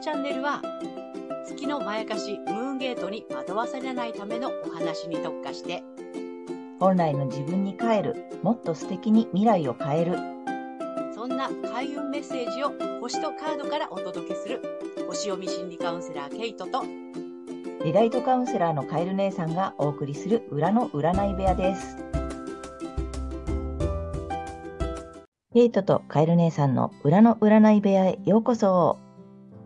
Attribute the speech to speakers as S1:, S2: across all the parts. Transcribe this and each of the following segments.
S1: のチャンネルは、月のまやかしムーンゲートに惑わされないためのお話に特化して、
S2: 本来の自分に帰る、もっと素敵に未来を変える。
S1: そんな開運メッセージを星とカードからお届けする、星読み心理カウンセラーケイトと、
S2: リライトカウンセラーのカエル姉さんがお送りする裏の占い部屋です。ケイトとカエル姉さんの裏の占い部屋へようこそ。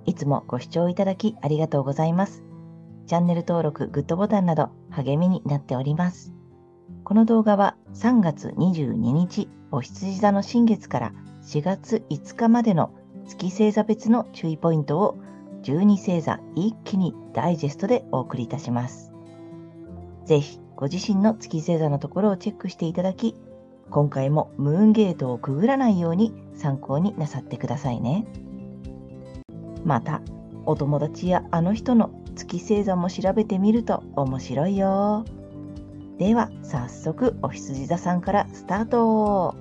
S2: いつもご視聴いただきありがとうございます。チャンネル登録、グッドボタンなど励みになっております。この動画は3月22日、お羊座の新月から4月5日までの月星座別の注意ポイントを12星座一気にダイジェストでお送りいたします。ぜひご自身の月星座のところをチェックしていただき、今回もムーンゲートをくぐらないように参考になさってくださいね。また、お友達やあの人の月星座も調べてみると面白いよ。では、早速お羊座さんからスタート。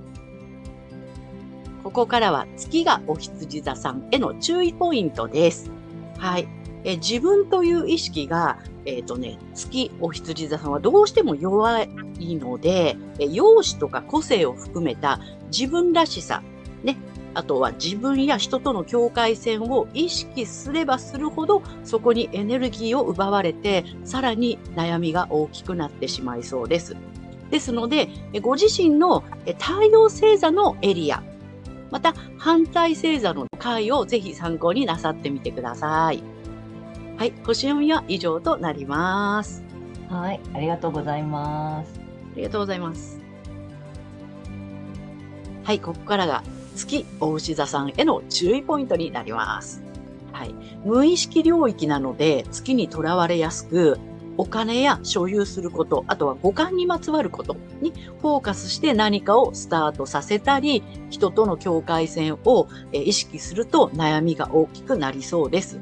S1: ここからは月がお羊座さんへの注意ポイントです。はい。え自分という意識が、えっ、とね、月お羊座さんはどうしても弱いので、え容姿とか個性を含めた自分らしさ、ね、あとは自分や人との境界線を意識すればするほど、そこにエネルギーを奪われて、さらに悩みが大きくなってしまいそうです。ですので、えご自身のえ太陽星座のエリア、また反対星座の回をぜひ参考になさってみてください。はい、星読みは以上となります。
S2: はい、ありがとうございます。
S1: ありがとうございます。はい、ここからが月お牛座さんへの注意ポイントになります。はい、無意識領域なので月にとらわれやすく、お金や所有すること、あとは五感にまつわることにフォーカスして何かをスタートさせたり、人との境界線を意識すると悩みが大きくなりそうです。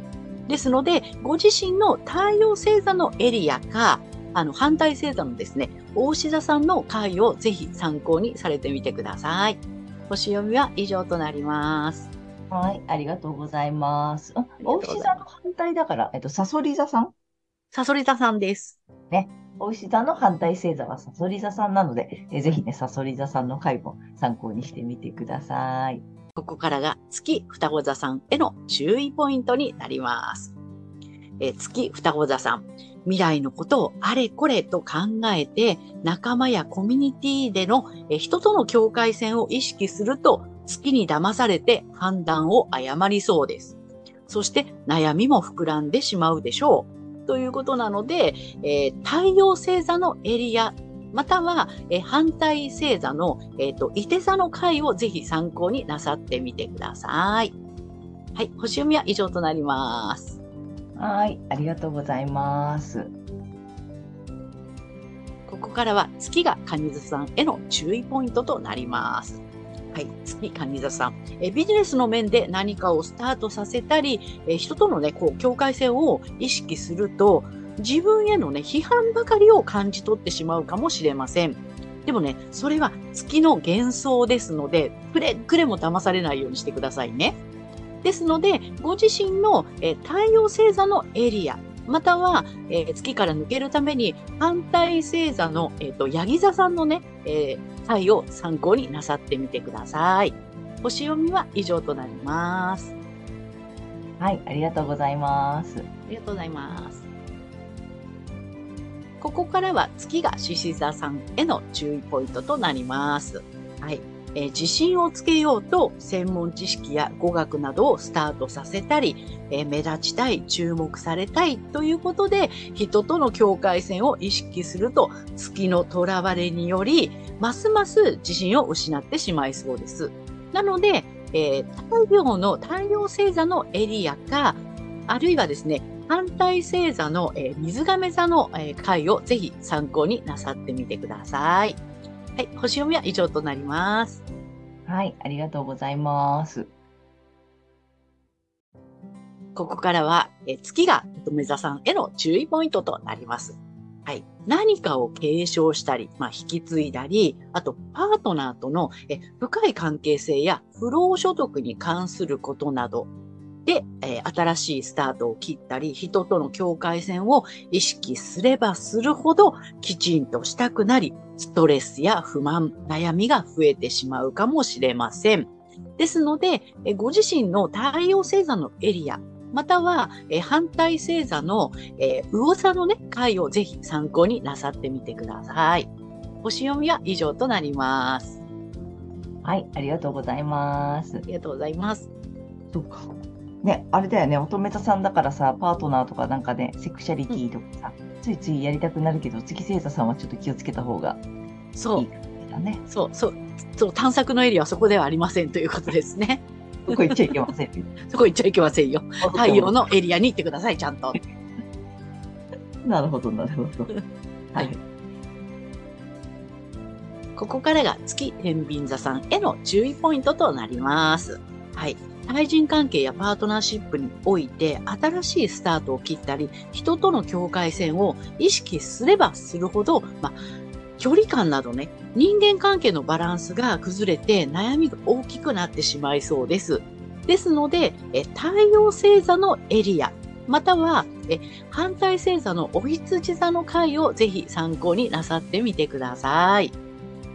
S1: ですので、ご自身の太陽星座のエリアか、あの、反対星座のですね、大牛座さんの回をぜひ参考にされてみてください。星読みは以上となります。
S2: はい、ありがとうございます。あ、お牛座の反対だから、えっと、サソリ座さん？
S1: サソリ座さんです。
S2: お牛座の反対星座はサソリ座さんなので、えぜひね、サソリ座さんの回も参考にしてみてください。
S1: ここからが月双子座さんへの注意ポイントになります。えー月双子座さん、未来のことをあれこれと考えて、仲間やコミュニティでの人との境界線を意識すると、月に騙されて判断を誤りそうです。そして悩みも膨らんでしまうでしょう。ということなので、えー太陽星座のエリアまたは、えー反対星座の、えっ、と、伊手座の回をぜひ参考になさってみてください。はい、星読みは以上となります。
S2: はい、ありがとうございます。
S1: ここからは月が蟹座さんへの注意ポイントとなります。はい、月蟹座さん。えビジネスの面で何かをスタートさせたり、え人とのね、こう、境界線を意識すると、自分へのね、批判ばかりを感じ取ってしまうかもしれません。でもね、それは月の幻想ですので、くれぐれも騙されないようにしてくださいね。ですので、ご自身の、えー太陽星座のエリア、または、えー月から抜けるために反対星座の、えっ、と、ヤギ座さんのね、えー回を参考になさってみてください。星読みは以上となります。
S2: はい、ありがとうございます。
S1: ありがとうございます。ここからは月が獅子座さんへの注意ポイントとなります。はい。えー自信をつけようと専門知識や語学などをスタートさせたり、えー目立ちたい、注目されたいということで、人との境界線を意識すると、月の囚われにより、ますます自信を失ってしまいそうです。なので、えー太陽の太陽星座のエリアか、あるいはですね、反対星座の、えー水亀座の、えー回をぜひ参考になさってみてください。はい、星読みは以上となります。
S2: はい、ありがとうございます。
S1: ここからは、えー月が乙女座さんへの注意ポイントとなります。はい。何かを継承したり、まあ、引き継いだり、あと、パートナーとのえ深い関係性や不労所得に関することなどで、えー新しいスタートを切ったり、人との境界線を意識すればするほど、きちんとしたくなり、ストレスや不満、悩みが増えてしまうかもしれません。ですので、えーご自身の太陽星座のエリア、または、えー反対星座の、えー魚座のね、回をぜひ参考になさってみてください。星読みは以上となります。
S2: はい、ありがとうございます
S1: あ。りがとうございます。
S2: そうか。ね、あれだよね、乙女座さんだからさ、パートナーとかなんかね、セクシャリティとかさ、ついついやりたくなるけど、月星座さんはちょっと気をつけた方が
S1: そ
S2: いうい、だね。
S1: そう、そう、そう、探索のエリアはそこではありませんということですね。
S2: どこ行っちゃいけませんね。
S1: そこ行っちゃいけませんよ。太陽のエリアに行ってください、ちゃんと。
S2: なるほど、なるほど。
S1: はいここからが月天秤座さんへの注意ポイントとなります。はい。対人関係やパートナーシップにおいて新しいスタートを切ったり、人との境界線を意識すればするほど、まあ、距離感などね、人間関係のバランスが崩れて悩みが大きくなってしまいそうです。ですので、え太陽星座のエリア、またはえ反対星座のお羊座の回をぜひ参考になさってみてください。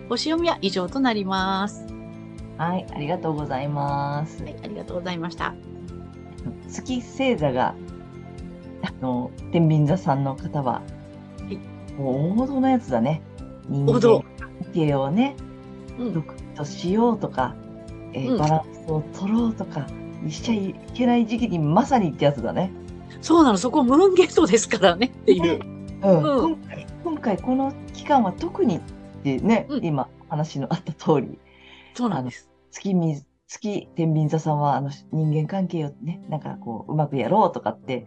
S1: 星読みは以上となります。
S2: はい、ありがとうございます。
S1: はい、ありがとうございました。
S2: 月星座が、あの、天秤座さんの方は、
S1: い。
S2: もう王道のやつだね。人間
S1: 王道
S2: 関係をね、
S1: うん、
S2: 独立としようとか、えー
S1: うん。
S2: バランスを取ろうとか、しちゃいけない時期にまさにってやつだね。
S1: そうなの、そこムーンゲートですからね。っていう。
S2: うん。
S1: うん。
S2: 今回、今回この期間は特にってね、
S1: うん。
S2: 今話のあった通り、
S1: そうなんです。
S2: 月み月天秤座さんはあの人間関係をね、なんかこう、うまくやろうとかって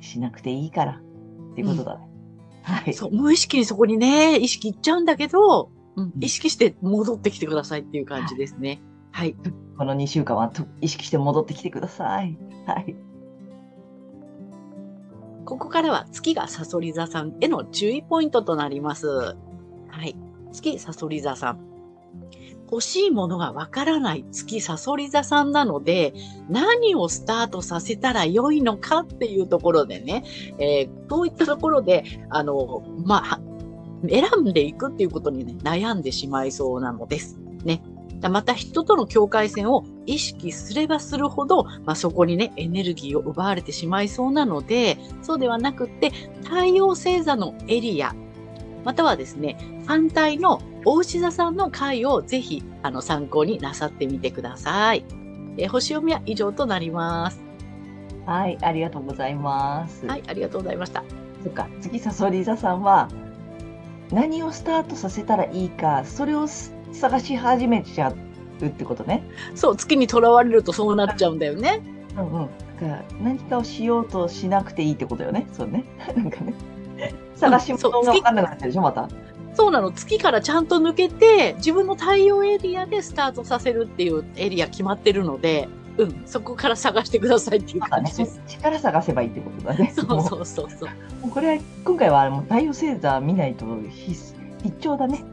S2: しなくていいからっていうことだね。はい。
S1: そう、無意識にそこにね、意識いっちゃうんだけど、うん
S2: うん
S1: 意識して戻ってきてくださいっていう感じですね。はい。
S2: この2週間はと意識して戻ってきてください。はい。
S1: ここからは月がサソリ座さんへの注意ポイントとなります。はい。月サソリ座さん。欲しいものがわからない月サソリ座さんなので、何をスタートさせたら良いのかっていうところでね、えー、そういったところで、あの、まあ、選んでいくっていうことにね、悩んでしまいそうなのです。ね。また人との境界線を意識すればするほど、まあ、そこにね、エネルギーを奪われてしまいそうなので、そうではなくって、太陽星座のエリア、またはですね、反対のお牛座さんの回をぜひ、あの、参考になさってみてください。えー星読みは以上となります。
S2: はい、ありがとうございます。
S1: はい、ありがとうございました。
S2: そっか、次サソリ座さんは、何をスタートさせたらいいか、それをす探し始めちゃうってことね。
S1: そう、月にとらわれるとそうなっちゃうんだよね。
S2: うんうん。だから何かをしようとしなくていいってことよね。そうね。なんかね。探し物が分かんなくなってるでしょ、また。
S1: そうなの。月からちゃんと抜けて、自分の太陽エリアでスタートさせるっていうエリア決まってるので、うん、そこから探してくださいっていう感じです。
S2: 力探せばいいってことだね。
S1: そう
S2: も
S1: そうそうそう。
S2: もうこれは、今回はもう太陽星座見ないと必必聴だね。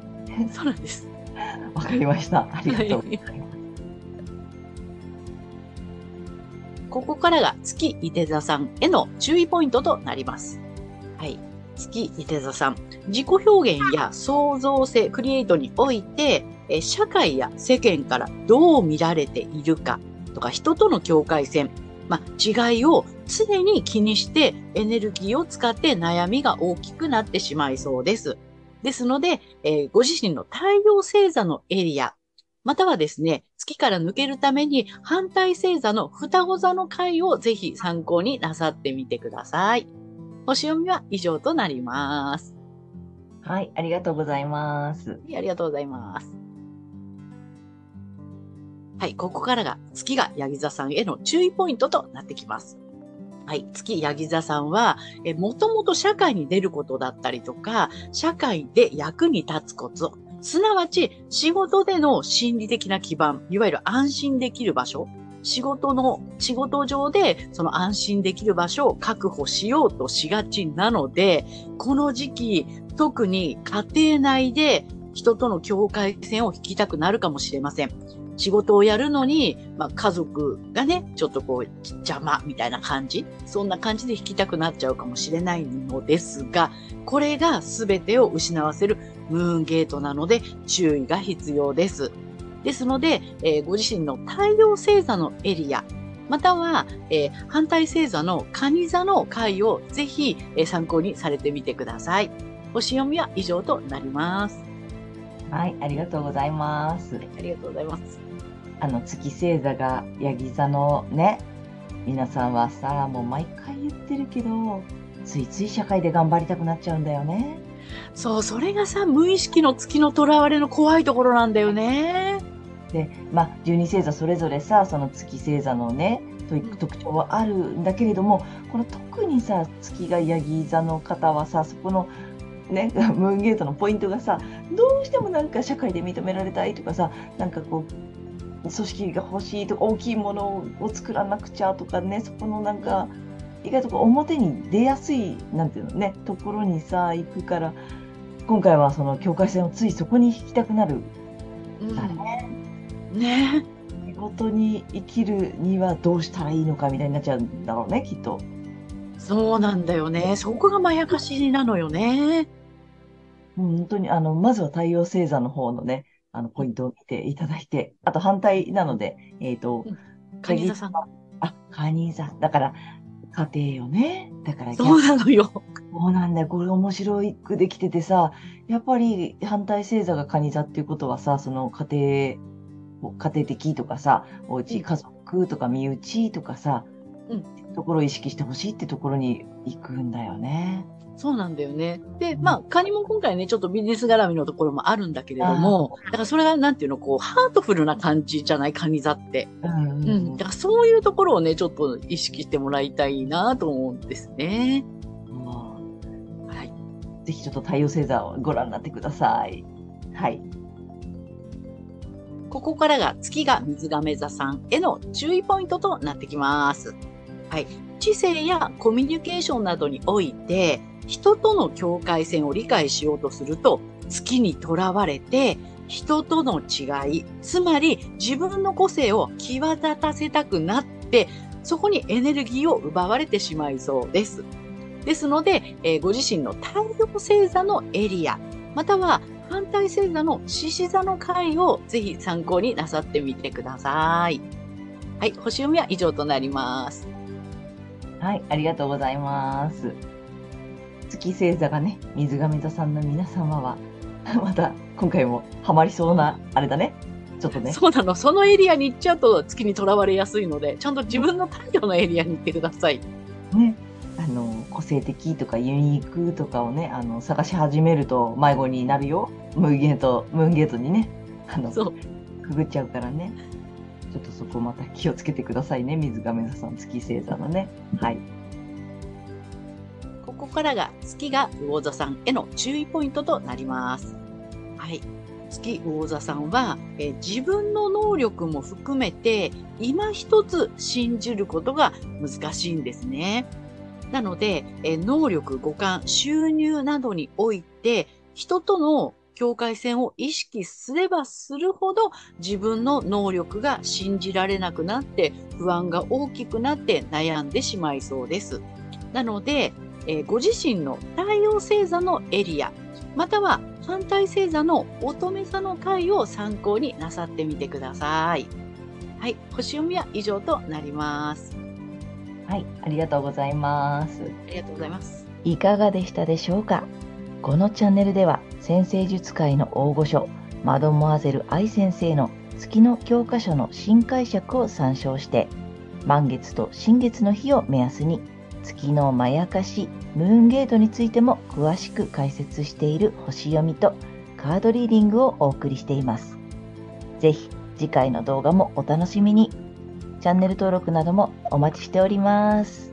S1: そうなんです。
S2: わかりました。ありがとうございます。
S1: ここからが月伊手座さんへの注意ポイントとなります。はい。月伊手座さん。自己表現や創造性、クリエイトにおいて、え社会や世間からどう見られているかとか、人との境界線、ま、違いを常に気にしてエネルギーを使って悩みが大きくなってしまいそうです。ですので、えーご自身の太陽星座のエリア、またはですね、月から抜けるために反対星座の双子座の回をぜひ参考になさってみてください。星読みは以上となります。
S2: はい、ありがとうございます。
S1: はいありがとうございます。はい、ここからが月がヤギ座さんへの注意ポイントとなってきます。はい、月ヤギ座さんは、え、もともと社会に出ることだったりとか、社会で役に立つこと、すなわち仕事での心理的な基盤、いわゆる安心できる場所、仕事の、仕事上でその安心できる場所を確保しようとしがちなので、この時期、特に家庭内で人との境界線を引きたくなるかもしれません。仕事をやるのに、まあ、家族がね、ちょっとこう、邪魔みたいな感じ、そんな感じで弾きたくなっちゃうかもしれないのですが、これが全てを失わせるムーンゲートなので注意が必要です。ですので、えー、ご自身の太陽星座のエリア、または、えー、反対星座の蟹座の回をぜひ、えー、参考にされてみてください。星読みは以上となります。
S2: はい、ありがとうございます。
S1: ありがとうございます。
S2: あの月星座がヤギ座のね、皆さんはさ、もう毎回言ってるけど、ついつい社会で頑張りたくなっちゃうんだよね。
S1: そう、それがさ、無意識の月の囚われの怖いところなんだよね。
S2: で、まあ、十二星座それぞれさ、その月星座のね、特徴はあるんだけれども、この特にさ、月がヤギ座の方はさ、そこのね、ムーンゲートのポイントがさ、どうしてもなんか社会で認められたいとかさ、なんかこう、組織が欲しいとか、大きいものを作らなくちゃとかね、そこのなんか、意外とこう表に出やすい、なんていうのね、ところにさ、行くから、今回はその境界線をついそこに引きたくなる。だね。
S1: ね
S2: 仕事に生きるにはどうしたらいいのかみたいになっちゃうんだろうね、きっと。
S1: そうなんだよね。そこがまやかしなのよね。
S2: うん、本当に、あの、まずは太陽星座の方のね、あの、ポイントを見ていただいて、あと反対なので、えっ、ー、と、
S1: カニ座さん。
S2: あ、カニ座。だから、家庭よね。だから
S1: そうなのよ。
S2: そうなんだよ。これ面白くできててさ、やっぱり反対星座がカニ座っていうことはさ、その家庭家庭的とかさ、おうち、家族とか身内とかさ、うん、ところを意識してほしいってところに行くんだよね。
S1: そうなんだよね。で、まあ、カニも今回ね、ちょっとビジネス絡みのところもあるんだけれども、だからそれがなんていうの、こう、ハートフルな感じじゃないカニ座って。うん、うん、だからそういうところをね、ちょっと意識してもらいたいなと思うんですね。
S2: はい。ぜひちょっと太陽星座をご覧になってください。はい。
S1: ここからが月が水亀座さんへの注意ポイントとなってきます。はい。知性やコミュニケーションなどにおいて、人との境界線を理解しようとすると、月にとらわれて、人との違い、つまり自分の個性を際立たせたくなって、そこにエネルギーを奪われてしまいそうです。ですので、えー、ご自身の太陽星座のエリア、または反対星座の獅子座の回をぜひ参考になさってみてください。はい、星読みは以上となります。
S2: はい、ありがとうございます。月星座がね、水亀座さんの皆様は、また今回もハマりそうな、あれだね。ちょっとね。
S1: そうなの。そのエリアに行っちゃうと月にとらわれやすいので、ちゃんと自分の太陽のエリアに行ってください。
S2: ね。あの個性的とかユニークとかをねあの探し始めると迷子になるよ。ムーンゲートムーンゲートにねあのくぐっちゃうからね。ちょっとそこまた気をつけてくださいね水亀座さん月星座のね。はい。
S1: ここからが月が魚座さんへの注意ポイントとなります。はい。月魚座さんは、え自分の能力も含めて今一つ信じることが難しいんですね。なので、え能力、五感、収入などにおいて、人との境界線を意識すればするほど自分の能力が信じられなくなって不安が大きくなって悩んでしまいそうです。なので、え、ご自身の太陽星座のエリア、または反対星座の乙女座の回を参考になさってみてください。はい、星読みは以上となります。
S2: はい、ありがとうございます。
S1: ありがとうございます。
S2: いかがでしたでしょうか？このチャンネルでは、先生術界の大御所、マドモアゼル愛先生の月の教科書の新解釈を参照して、満月と新月の日を目安に、月のまやかし、ムーンゲートについても詳しく解説している星読みとカードリーディングをお送りしています。ぜひ次回の動画もお楽しみに。チャンネル登録などもお待ちしております。